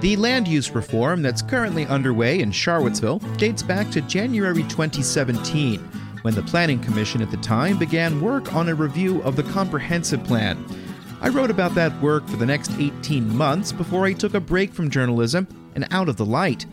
The land use reform that's currently underway in Charlottesville dates back to January 2017, when the Planning Commission at the time began work on a review of the comprehensive plan. I wrote about that work for the next 18 months before I took a break from journalism and out of the light.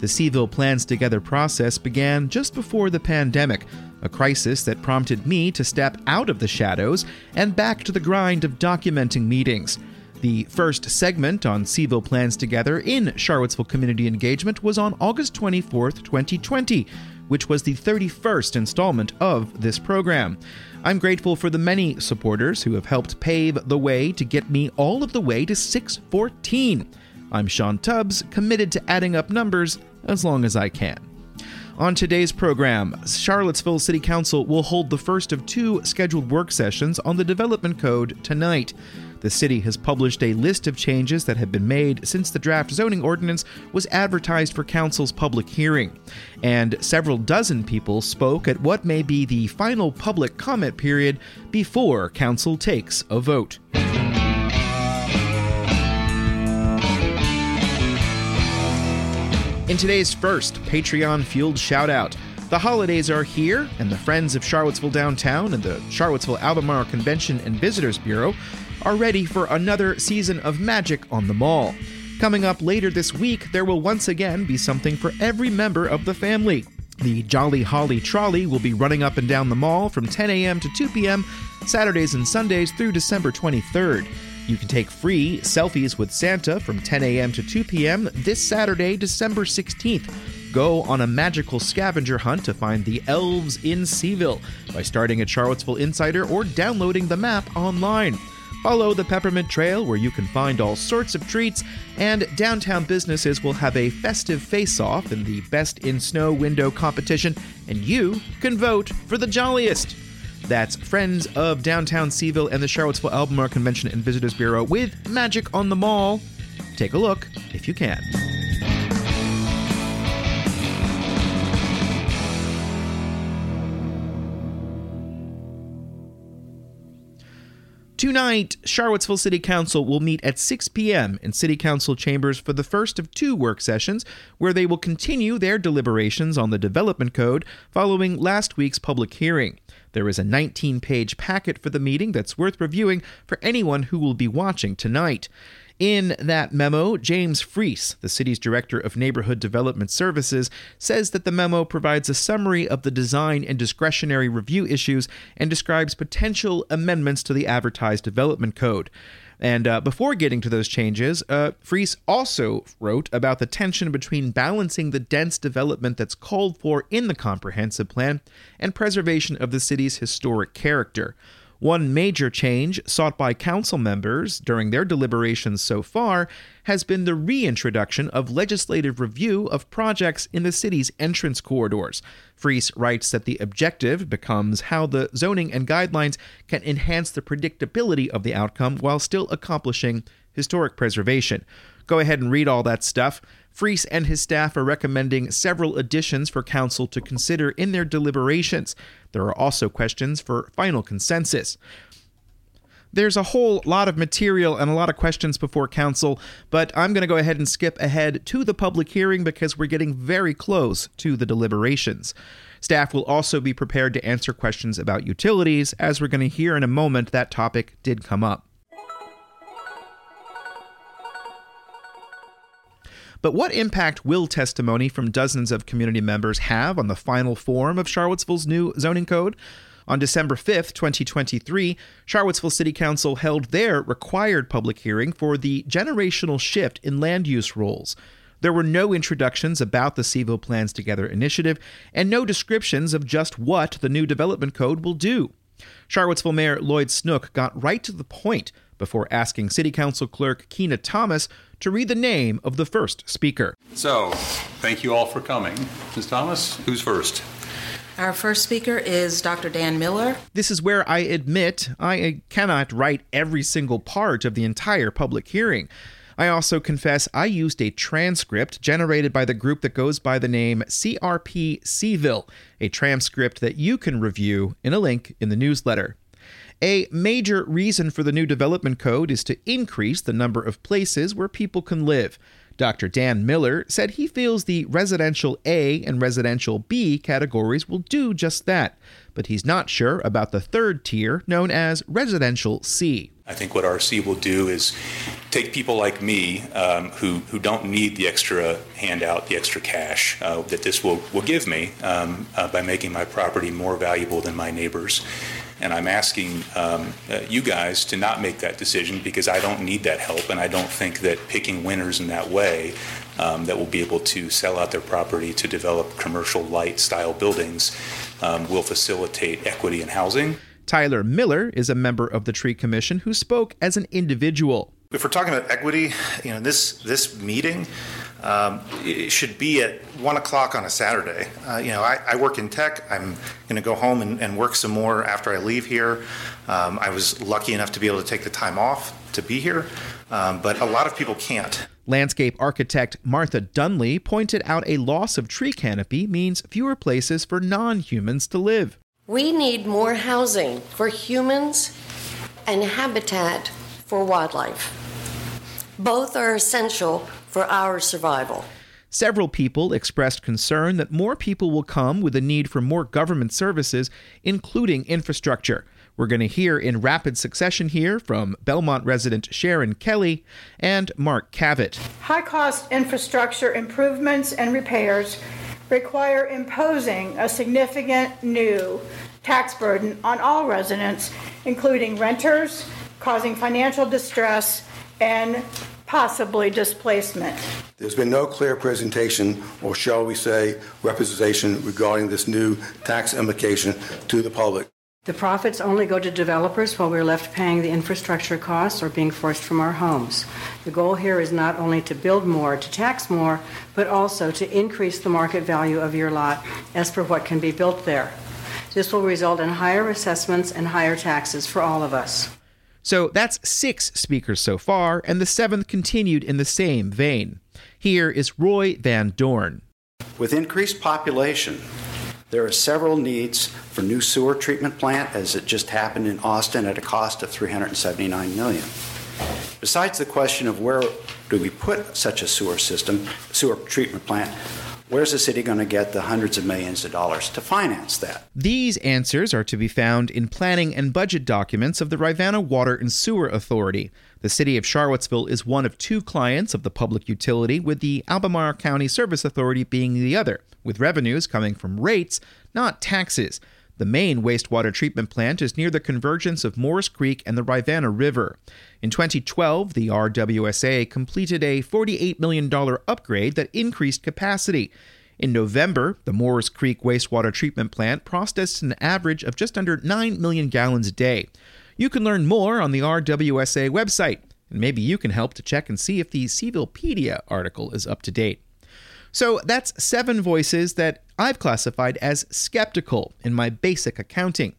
The C-ville Plans Together process began just before the pandemic, a crisis that prompted me to step out of the shadows and back to the grind of documenting meetings. The first segment on C-ville Plans Together in Charlottesville Community Engagement was on August 24, 2020, which was the 31st installment of this program. I'm grateful for the many supporters who have helped pave the way to get me all of the way to 614. I'm Sean Tubbs, committed to adding up numbers as long as I can. On today's program, Charlottesville City Council will hold the first of two scheduled work sessions on the Development Code tonight. The city has published a list of changes that have been made since the draft zoning ordinance was advertised for council's public hearing. And several dozen people spoke at what may be the final public comment period before council takes a vote. In today's first Patreon fueled shout out, the holidays are here, and the Friends of Charlottesville Downtown and the Charlottesville Albemarle Convention and Visitors Bureau are ready for another season of magic on the mall. Coming up later this week, there will once again be something for every member of the family. The Jolly Holly Trolley will be running up and down the mall from 10 a.m. to 2 p.m. Saturdays and Sundays through December 23rd. You can take free selfies with Santa from 10 a.m. to 2 p.m. this Saturday, December 16th. Go on a magical scavenger hunt to find the elves in C-ville by starting at Charlottesville Insider or downloading the map online. Follow the Peppermint Trail where you can find all sorts of treats, and downtown businesses will have a festive face off in the Best in Snow window competition, and you can vote for the jolliest. That's Friends of Downtown C-ville and the Charlottesville Albemarle Convention and Visitors Bureau with Magic on the Mall. Take a look if you can. Tonight, Charlottesville City Council will meet at 6 p.m. in City Council chambers for the first of two work sessions, where they will continue their deliberations on the Development Code following last week's public hearing. There is a 19 page packet for the meeting that's worth reviewing for anyone who will be watching tonight. In that memo, James Freas, the city's director of neighborhood development services, says that the memo provides a summary of the design and discretionary review issues and describes potential amendments to the advertised development code. And uh, before getting to those changes, uh, Freas also wrote about the tension between balancing the dense development that's called for in the comprehensive plan and preservation of the city's historic character. One major change sought by council members during their deliberations so far has been the reintroduction of legislative review of projects in the city's entrance corridors. Freas writes that the objective becomes how the zoning and guidelines can enhance the predictability of the outcome while still accomplishing historic preservation. Go ahead and read all that stuff. Freas and his staff are recommending several additions for council to consider in their deliberations. There are also questions for final consensus. There's a whole lot of material and a lot of questions before council, but I'm going to go ahead and skip ahead to the public hearing because we're getting very close to the deliberations. Staff will also be prepared to answer questions about utilities, as we're going to hear in a moment that topic did come up. But what impact will testimony from dozens of community members have on the final form of Charlottesville's new zoning code? On December 5th, 2023, Charlottesville City Council held their required public hearing for the generational shift in land use rules. There were no introductions about the C-ville Plans Together initiative and no descriptions of just what the new development code will do. Charlottesville Mayor Lloyd Snook got right to the point before asking City Council Clerk Kyna Thomas to read the name of the first speaker. So, thank you all for coming. Ms. Thomas, who's first? Our first speaker is Dr. Dan Miller. This is where I admit I cannot write every single part of the entire public hearing. I also confess I used a transcript generated by the group that goes by the name CRP C-ville, a transcript that you can review in a link in the newsletter. A major reason for the new development code is to increase the number of places where people can live. Dr. Dan Miller said he feels the residential A and residential B categories will do just that, but he's not sure about the third tier known as residential C. I think what RC will do is take people like me um, who, who don't need the extra handout, the extra cash uh, that this will, will give me um, uh, by making my property more valuable than my neighbors. And I'm asking um, uh, you guys to not make that decision because I don't need that help, and I don't think that picking winners in that way um, that will be able to sell out their property to develop commercial light style buildings um, will facilitate equity in housing. Tyler Miller is a member of the Tree Commission who spoke as an individual. If we're talking about equity, you know, this this meeting um, it should be at one o'clock on a Saturday. Uh, you know, I, I, work in tech. I'm going to go home and, and, work some more after I leave here. Um, I was lucky enough to be able to take the time off to be here, um, but a lot of people can't. Landscape architect Martha Dunley pointed out a loss of tree canopy means fewer places for non humans to live. We need more housing for humans and habitat for wildlife. Both are essential for our survival. Several people expressed concern that more people will come with a need for more government services, including infrastructure. We're going to hear in rapid succession here from Belmont resident Sharon Kelly and Mark Cavett. High cost infrastructure improvements and repairs require imposing a significant new tax burden on all residents, including renters, causing financial distress and possibly displacement. There's been no clear presentation, or shall we say, representation regarding this new tax implication to the public. The profits only go to developers while we're left paying the infrastructure costs or being forced from our homes. The goal here is not only to build more, to tax more, but also to increase the market value of your lot as per what can be built there. This will result in higher assessments and higher taxes for all of us. So that's six speakers so far, and the seventh continued in the same vein. Here is Roy Van Doorn. With increased population, there are several needs for new sewer treatment plant, as it just happened in Austin at a cost of 379 million. Besides the question of where do we put such a sewer system, sewer treatment plant, Where's the city going to get the hundreds of millions of dollars to finance that? These answers are to be found in planning and budget documents of the Rivanna Water and Sewer Authority. The city of Charlottesville is one of two clients of the public utility, with the Albemarle County Service Authority being the other, with revenues coming from rates, not taxes. The main wastewater treatment plant is near the convergence of Moores Creek and the Rivanna River. In 2012, the RWSA completed a $48 million upgrade that increased capacity. In November, the Moores Creek wastewater treatment plant processed an average of just under 9 million gallons a day. You can learn more on the RWSA website, and maybe you can help to check and see if the Cvillepedia article is up to date. So that's seven voices that I've classified as skeptical in my basic accounting.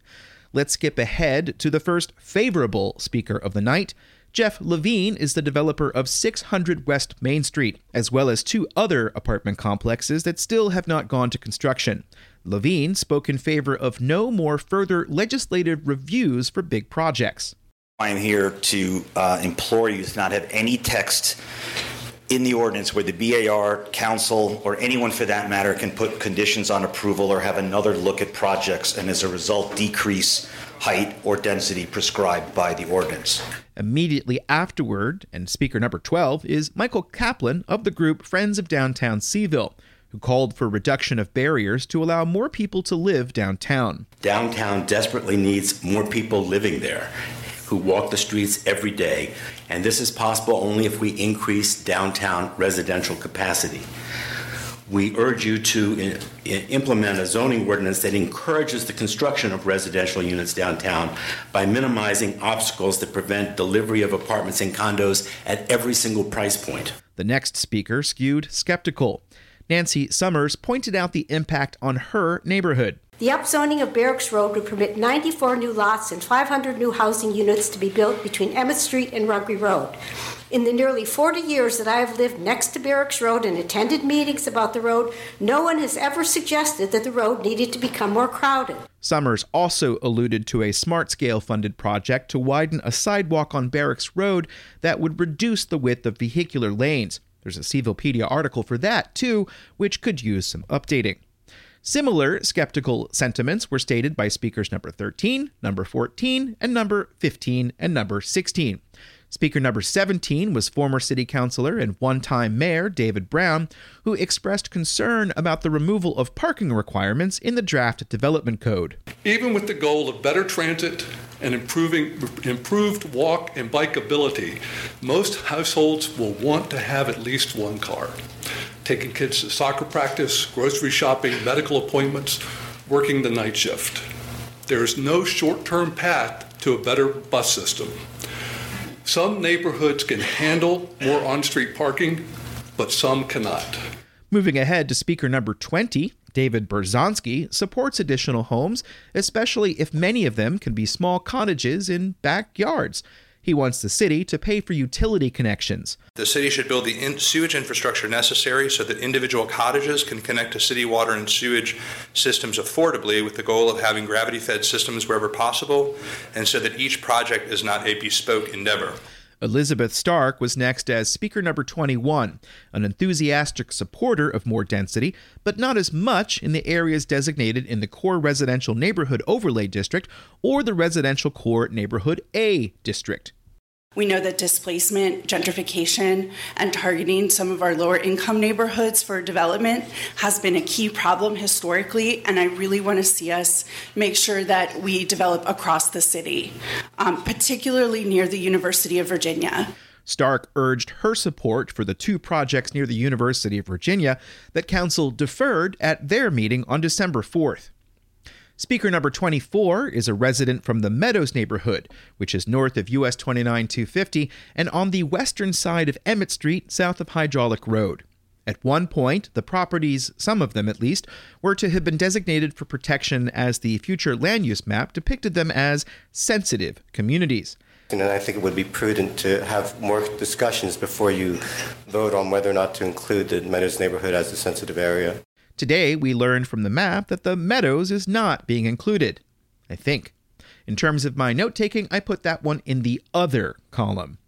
Let's skip ahead to the first favorable speaker of the night. Jeff Levien is the developer of 600 West Main Street, as well as two other apartment complexes that still have not gone to construction. Levien spoke in favor of no more further legislative reviews for big projects. I am here to uh, implore you to not have any text in the ordinance where the BAR, council, or anyone for that matter can put conditions on approval or have another look at projects and as a result decrease height or density prescribed by the ordinance. Immediately afterward, and speaker number 12 is Michael Kaplan of the group Friends of Downtown Cville, who called for reduction of barriers to allow more people to live downtown. Downtown desperately needs more people living there who walk the streets every day, and this is possible only if we increase downtown residential capacity. We urge you to uh, implement a zoning ordinance that encourages the construction of residential units downtown by minimizing obstacles that prevent delivery of apartments and condos at every single price point. The next speaker skewed skeptical. Nancy Summers pointed out the impact on her neighborhood. The upzoning of Barracks Road would permit 94 new lots and 500 new housing units to be built between Emmett Street and Rugby Road. In the nearly 40 years that I have lived next to Barracks Road and attended meetings about the road, no one has ever suggested that the road needed to become more crowded. Summers also alluded to a smart scale funded project to widen a sidewalk on Barracks Road that would reduce the width of vehicular lanes. There's a Cvillepedia article for that, too, which could use some updating. Similar skeptical sentiments were stated by speakers number 13, number 14, and number 15 and number 16. Speaker number 17 was former city councilor and one time mayor David Brown, who expressed concern about the removal of parking requirements in the draft development code. Even with the goal of better transit and improving improved walk and bikeability, most households will want to have at least one car. Taking kids to soccer practice, grocery shopping, medical appointments, working the night shift. There is no short-term path to a better bus system. Some neighborhoods can handle more on street parking, but some cannot. Moving ahead to speaker number 20, David Berzonsky supports additional homes, especially if many of them can be small cottages in backyards. He wants the city to pay for utility connections. The city should build the in- sewage infrastructure necessary so that individual cottages can connect to city water and sewage systems affordably with the goal of having gravity fed systems wherever possible, and so that each project is not a bespoke endeavor. Elizabeth Stark was next as speaker number 21, an enthusiastic supporter of more density, but not as much in the areas designated in the Core Residential Neighborhood Overlay District or the Residential Core Neighborhood A District. We know that displacement, gentrification, and targeting some of our lower income neighborhoods for development has been a key problem historically, and I really want to see us make sure that we develop across the city, um, particularly near the University of Virginia. Stark urged her support for the two projects near the University of Virginia that Council deferred at their meeting on December 4th. Speaker number 24 is a resident from the Meadows neighborhood, which is north of US 29 250 and on the western side of Emmett Street, south of Hydraulic Road. At one point, the properties, some of them at least, were to have been designated for protection as the future land use map depicted them as sensitive communities. And I think it would be prudent to have more discussions before you vote on whether or not to include the Meadows neighborhood as a sensitive area. Today, we learned from the map that the Meadows is not being included. I think. In terms of my note taking, I put that one in the other column.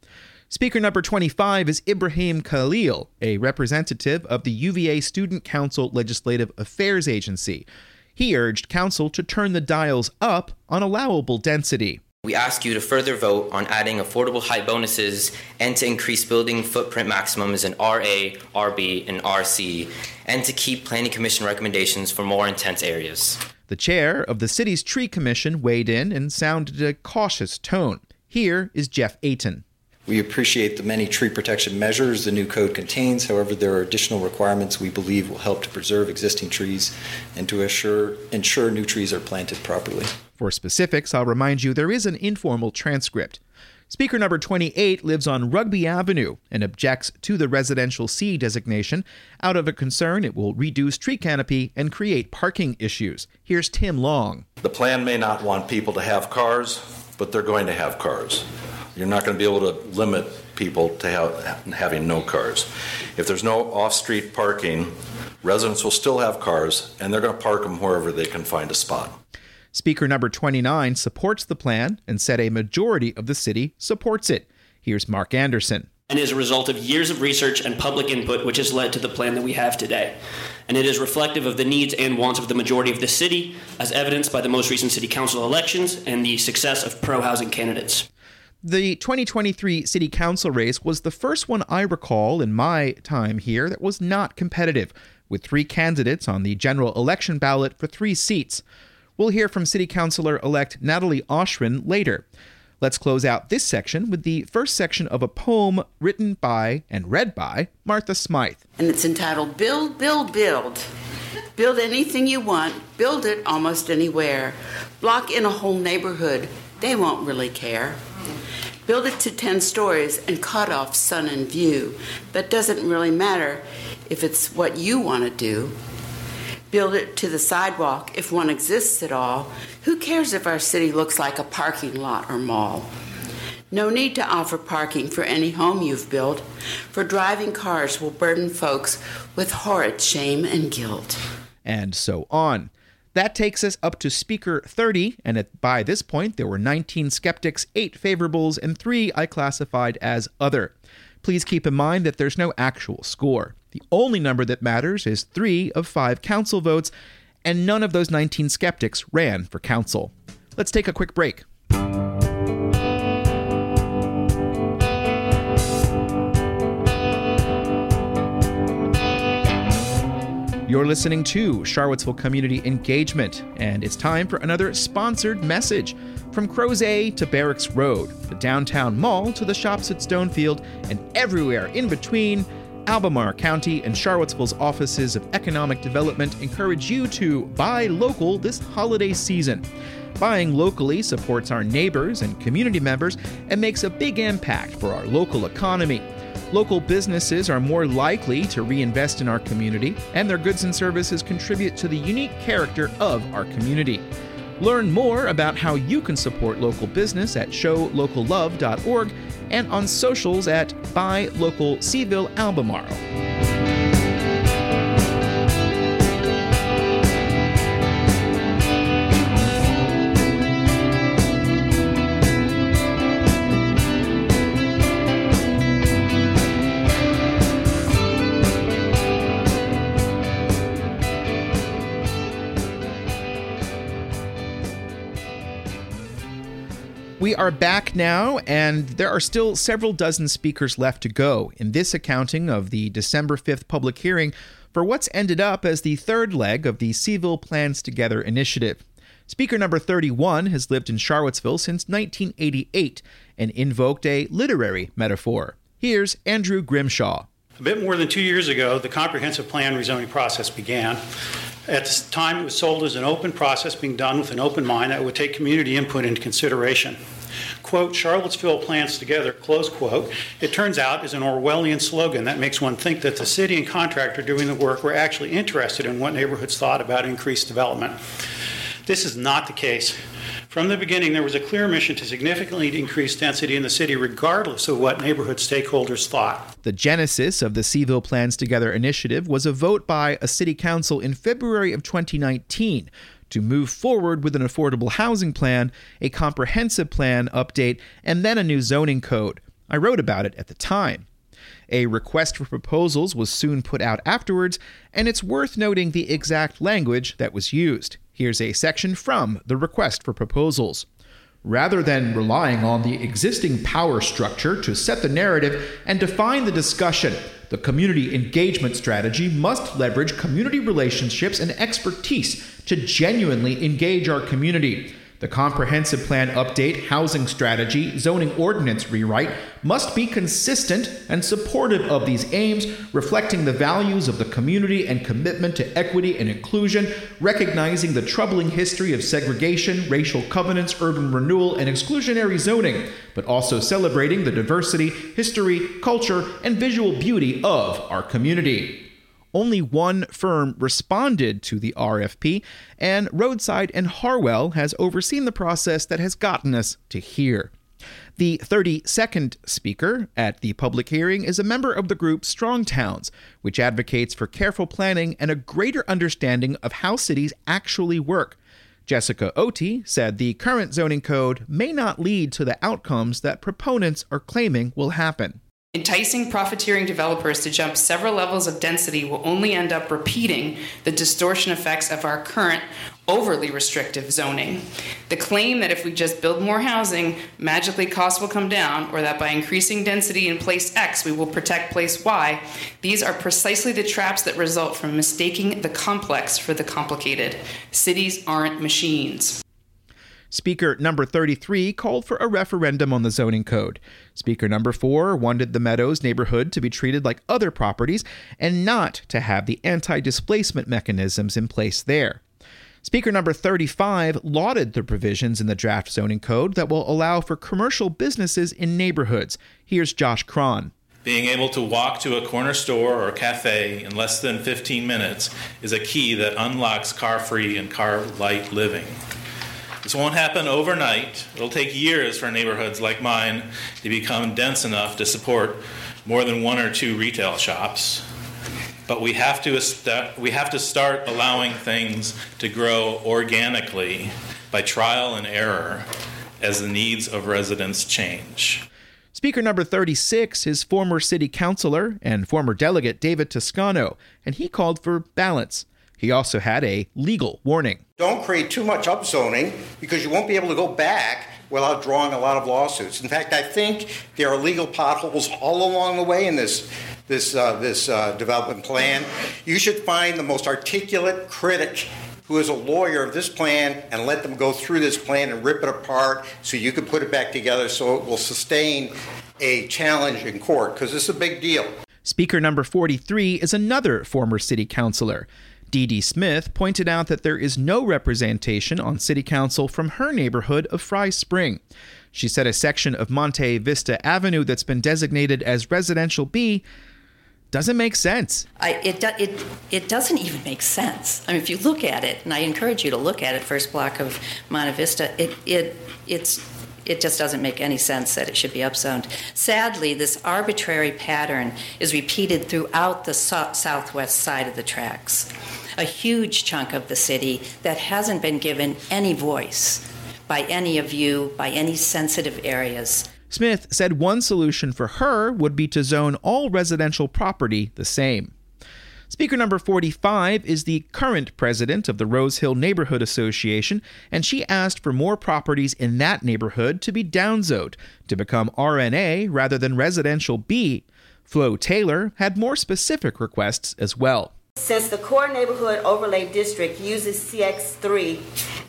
Speaker number 25 is Ibrahim Khalil, a representative of the UVA Student Council Legislative Affairs Agency. He urged Council to turn the dials up on allowable density. We ask you to further vote on adding affordable height bonuses and to increase building footprint maximums in RA, RB, and RC, and to keep Planning Commission recommendations for more intense areas. The chair of the city's tree commission weighed in and sounded a cautious tone. Here is Jeff Ayton. We appreciate the many tree protection measures the new code contains. However, there are additional requirements we believe will help to preserve existing trees and to assure, ensure new trees are planted properly. For specifics, I'll remind you there is an informal transcript. Speaker number 28 lives on Rugby Avenue and objects to the residential C designation out of a concern it will reduce tree canopy and create parking issues. Here's Tim Long. The plan may not want people to have cars, but they're going to have cars. You're not going to be able to limit people to have, having no cars. If there's no off street parking, residents will still have cars and they're going to park them wherever they can find a spot. Speaker number 29 supports the plan and said a majority of the city supports it. Here's Mark Anderson. And is a result of years of research and public input, which has led to the plan that we have today. And it is reflective of the needs and wants of the majority of the city, as evidenced by the most recent city council elections and the success of pro housing candidates. The 2023 city council race was the first one I recall in my time here that was not competitive, with three candidates on the general election ballot for three seats. We'll hear from City Councilor elect Natalie Oschrin later. Let's close out this section with the first section of a poem written by and read by Martha Smythe. And it's entitled Build, Build, Build. Build anything you want, build it almost anywhere. Block in a whole neighborhood, they won't really care. Build it to 10 stories and cut off sun and view. That doesn't really matter if it's what you want to do build it to the sidewalk if one exists at all. Who cares if our city looks like a parking lot or mall? No need to offer parking for any home you've built, for driving cars will burden folks with horrid shame and guilt. And so on. That takes us up to Speaker 30, and at, by this point there were 19 skeptics, 8 favorables, and 3 I classified as other. Please keep in mind that there's no actual score. The only number that matters is three of five council votes, and none of those 19 skeptics ran for council. Let's take a quick break. You're listening to Charlottesville Community Engagement, and it's time for another sponsored message. From Crozet to Barracks Road, the downtown mall to the shops at Stonefield, and everywhere in between, Albemarle County and Charlottesville's offices of economic development encourage you to buy local this holiday season. Buying locally supports our neighbors and community members and makes a big impact for our local economy. Local businesses are more likely to reinvest in our community, and their goods and services contribute to the unique character of our community. Learn more about how you can support local business at showlocallove.org and on socials at Buy Local C-ville Albemarle. Are back now, and there are still several dozen speakers left to go in this accounting of the December 5th public hearing for what's ended up as the third leg of the C-ville Plans Together initiative. Speaker number 31 has lived in Charlottesville since 1988 and invoked a literary metaphor. Here's Andrew Grimshaw. A bit more than two years ago, the comprehensive plan rezoning process began. At the time, it was sold as an open process being done with an open mind that would take community input into consideration. Quote, Charlottesville plans together, close quote, it turns out is an Orwellian slogan that makes one think that the city and contractor doing the work were actually interested in what neighborhoods thought about increased development. This is not the case. From the beginning, there was a clear mission to significantly increase density in the city, regardless of what neighborhood stakeholders thought. The genesis of the C-ville Plans Together initiative was a vote by a city council in February of 2019 to move forward with an affordable housing plan, a comprehensive plan update, and then a new zoning code. I wrote about it at the time. A request for proposals was soon put out afterwards, and it's worth noting the exact language that was used. Here's a section from the request for proposals. Rather than relying on the existing power structure to set the narrative and define the discussion, the community engagement strategy must leverage community relationships and expertise to genuinely engage our community. The comprehensive plan update, housing strategy, zoning ordinance rewrite must be consistent and supportive of these aims, reflecting the values of the community and commitment to equity and inclusion, recognizing the troubling history of segregation, racial covenants, urban renewal, and exclusionary zoning, but also celebrating the diversity, history, culture, and visual beauty of our community only one firm responded to the RFP, and Rhodeside and Harwell has overseen the process that has gotten us to here. The 32nd speaker at the public hearing is a member of the group Strong Towns, which advocates for careful planning and a greater understanding of how cities actually work. Jessica Oti said the current zoning code may not lead to the outcomes that proponents are claiming will happen. Enticing profiteering developers to jump several levels of density will only end up repeating the distortion effects of our current overly restrictive zoning. The claim that if we just build more housing, magically costs will come down, or that by increasing density in place X, we will protect place Y, these are precisely the traps that result from mistaking the complex for the complicated. Cities aren't machines. Speaker number 33 called for a referendum on the zoning code. Speaker number 4 wanted the Meadows neighborhood to be treated like other properties and not to have the anti displacement mechanisms in place there. Speaker number 35 lauded the provisions in the draft zoning code that will allow for commercial businesses in neighborhoods. Here's Josh Cron. Being able to walk to a corner store or cafe in less than 15 minutes is a key that unlocks car free and car light living. This won't happen overnight. It'll take years for neighborhoods like mine to become dense enough to support more than one or two retail shops. But we have to we have to start allowing things to grow organically by trial and error as the needs of residents change. Speaker number 36 is former city councilor and former delegate David Toscano, and he called for balance. He also had a legal warning. Don't create too much upzoning because you won't be able to go back without drawing a lot of lawsuits. In fact, I think there are legal potholes all along the way in this this uh, this uh, development plan. You should find the most articulate critic who is a lawyer of this plan and let them go through this plan and rip it apart so you can put it back together so it will sustain a challenge in court because is a big deal. Speaker number 43 is another former city councilor. Dee Smith pointed out that there is no representation on city council from her neighborhood of Fry Spring. She said a section of Monte Vista Avenue that's been designated as residential B doesn't make sense. I, it, it, it doesn't even make sense. I mean, if you look at it, and I encourage you to look at it, first block of Monte Vista, it, it, it's, it just doesn't make any sense that it should be upzoned. Sadly, this arbitrary pattern is repeated throughout the so- southwest side of the tracks. A huge chunk of the city that hasn't been given any voice by any of you, by any sensitive areas. Smith said one solution for her would be to zone all residential property the same. Speaker number 45 is the current president of the Rose Hill Neighborhood Association, and she asked for more properties in that neighborhood to be downzoned to become RNA rather than residential B. Flo Taylor had more specific requests as well. Since the core neighborhood overlay district uses CX3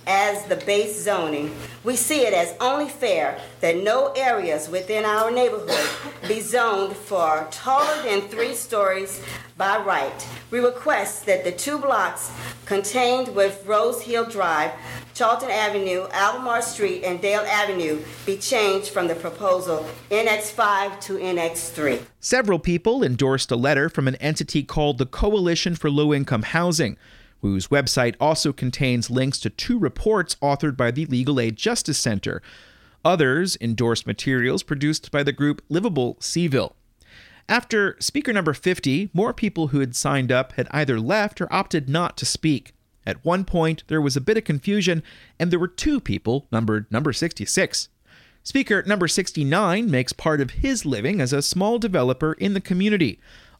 as the base zoning, we see it as only fair that no areas within our neighborhood be zoned for taller than three stories by right. We request that the two blocks contained with Rose Hill Drive, Charlton Avenue, Albemarle Street, and Dale Avenue be changed from the proposal NX5 to NX3. Several people endorsed a letter from an entity called the Coalition for Low Income Housing, whose website also contains links to two reports authored by the Legal Aid Justice Center. Others endorsed materials produced by the group Livable C-ville. After speaker number 50, more people who had signed up had either left or opted not to speak. At one point, there was a bit of confusion, and there were two people numbered number 66. Speaker number 69 makes part of his living as a small developer in the community.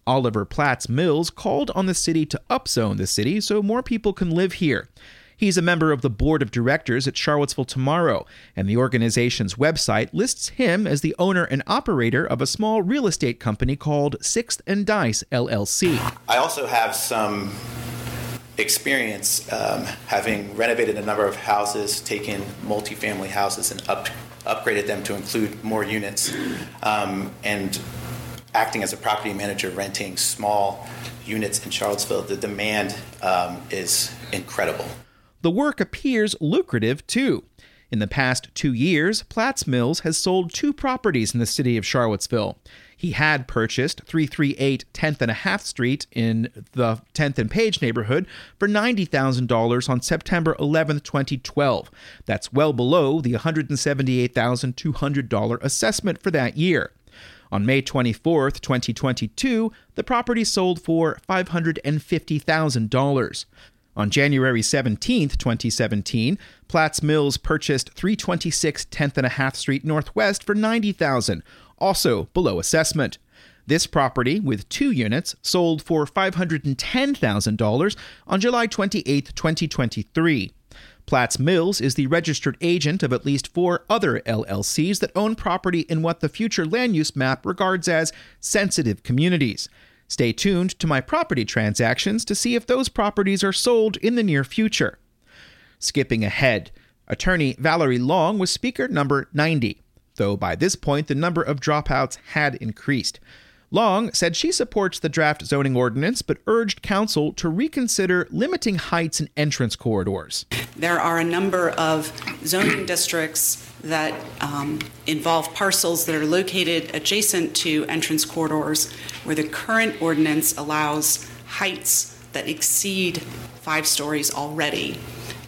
Oliver Platts Mills called on the city to upzone the city so more people can live here. He's a member of the board of directors at Charlottesville Tomorrow, and the organization's website lists him as the owner and operator of a small real estate company called Sixth and Dice LLC. I also have some experience um, having renovated a number of houses, taken multifamily houses and up, upgraded them to include more units, um, and acting as a property manager, renting small units in Charlottesville. The demand um, is incredible. The work appears lucrative too. In the past two years, Platts Mills has sold two properties in the city of Charlottesville. He had purchased 338 10th and a half Street in the 10th and Page neighborhood for $90,000 on September 11, 2012. That's well below the $178,200 assessment for that year. On May 24, 2022, the property sold for $550,000. On January 17, 2017, Platts Mills purchased 326 10th and a half Street Northwest for 90,000, also below assessment. This property, with two units, sold for $510,000 on July 28, 2023. Platts Mills is the registered agent of at least four other LLCs that own property in what the future land use map regards as sensitive communities. Stay tuned to my property transactions to see if those properties are sold in the near future. Skipping ahead, attorney Valerie Long was speaker number 90, though by this point the number of dropouts had increased. Long said she supports the draft zoning ordinance but urged council to reconsider limiting heights and entrance corridors. There are a number of zoning districts that um, involve parcels that are located adjacent to entrance corridors where the current ordinance allows heights that exceed five stories already.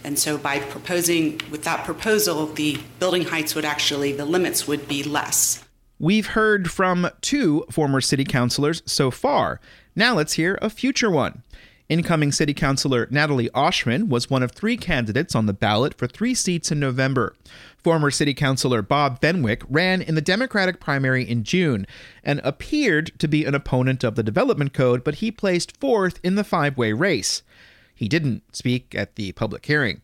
And so by proposing, with that proposal, the building heights would actually, the limits would be less. We've heard from two former city councilors so far. Now let's hear a future one. Incoming City Councilor Natalie Oschrin was one of three candidates on the ballot for three seats in November. Former City Councilor Bob Fenwick ran in the Democratic primary in June and appeared to be an opponent of the Development Code, but he placed fourth in the five way race. He didn't speak at the public hearing.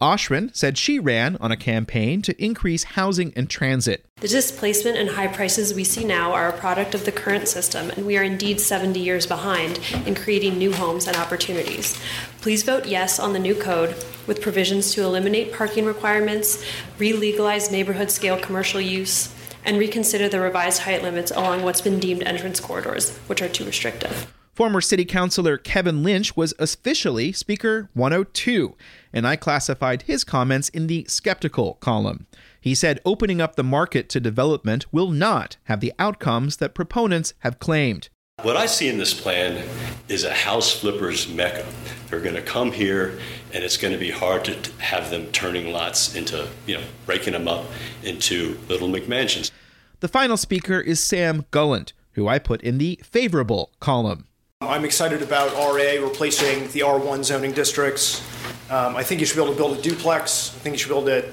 Oschrin said she ran on a campaign to increase housing and transit. The displacement and high prices we see now are a product of the current system, and we are indeed 70 years behind in creating new homes and opportunities. Please vote yes on the new code with provisions to eliminate parking requirements, re legalize neighborhood scale commercial use, and reconsider the revised height limits along what's been deemed entrance corridors, which are too restrictive. Former City Councilor Kevin Lynch was officially Speaker 102, and I classified his comments in the skeptical column. He said opening up the market to development will not have the outcomes that proponents have claimed. What I see in this plan is a house flippers mecca. They're going to come here, and it's going to be hard to have them turning lots into, you know, breaking them up into little McMansions. The final speaker is Sam Gulland, who I put in the favorable column. I'm excited about RA replacing the R1 zoning districts. Um, I think you should be able to build a duplex. I think you should be able to,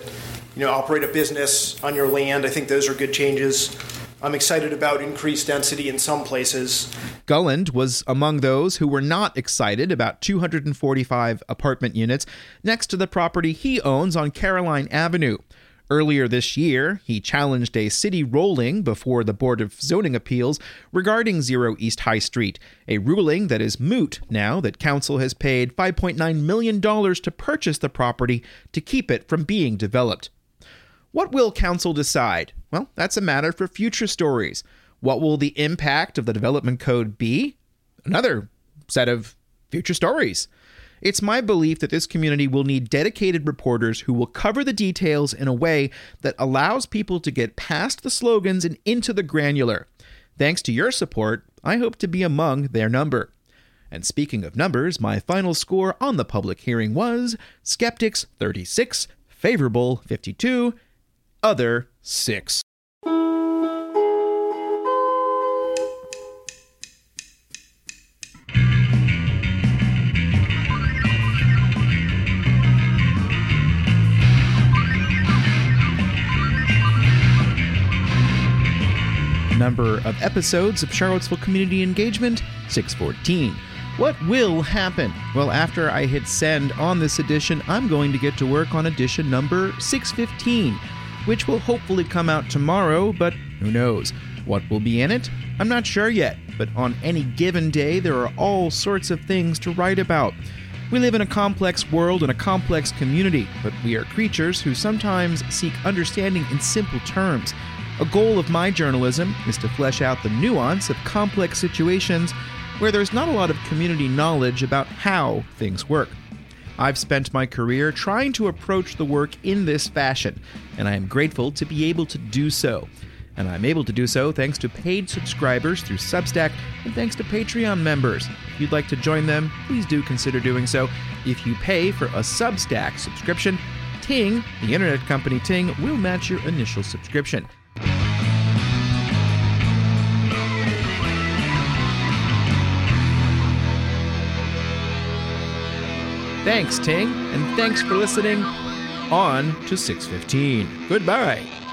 you know, operate a business on your land. I think those are good changes. I'm excited about increased density in some places. Gulland was among those who were not excited about 245 apartment units next to the property he owns on Caroline Avenue. Earlier this year, he challenged a city rolling before the Board of Zoning Appeals regarding Zero East High Street, a ruling that is moot now that Council has paid $5.9 million to purchase the property to keep it from being developed. What will Council decide? Well, that's a matter for future stories. What will the impact of the Development Code be? Another set of future stories. It's my belief that this community will need dedicated reporters who will cover the details in a way that allows people to get past the slogans and into the granular. Thanks to your support, I hope to be among their number. And speaking of numbers, my final score on the public hearing was Skeptics 36, Favorable 52, Other 6. Number of episodes of Charlottesville Community Engagement 614. What will happen? Well, after I hit send on this edition, I'm going to get to work on edition number 615, which will hopefully come out tomorrow, but who knows? What will be in it? I'm not sure yet, but on any given day, there are all sorts of things to write about. We live in a complex world and a complex community, but we are creatures who sometimes seek understanding in simple terms. A goal of my journalism is to flesh out the nuance of complex situations where there's not a lot of community knowledge about how things work. I've spent my career trying to approach the work in this fashion, and I am grateful to be able to do so. And I'm able to do so thanks to paid subscribers through Substack and thanks to Patreon members. If you'd like to join them, please do consider doing so. If you pay for a Substack subscription, Ting, the internet company Ting, will match your initial subscription. Thanks, Ting, and thanks for listening on to 615. Goodbye.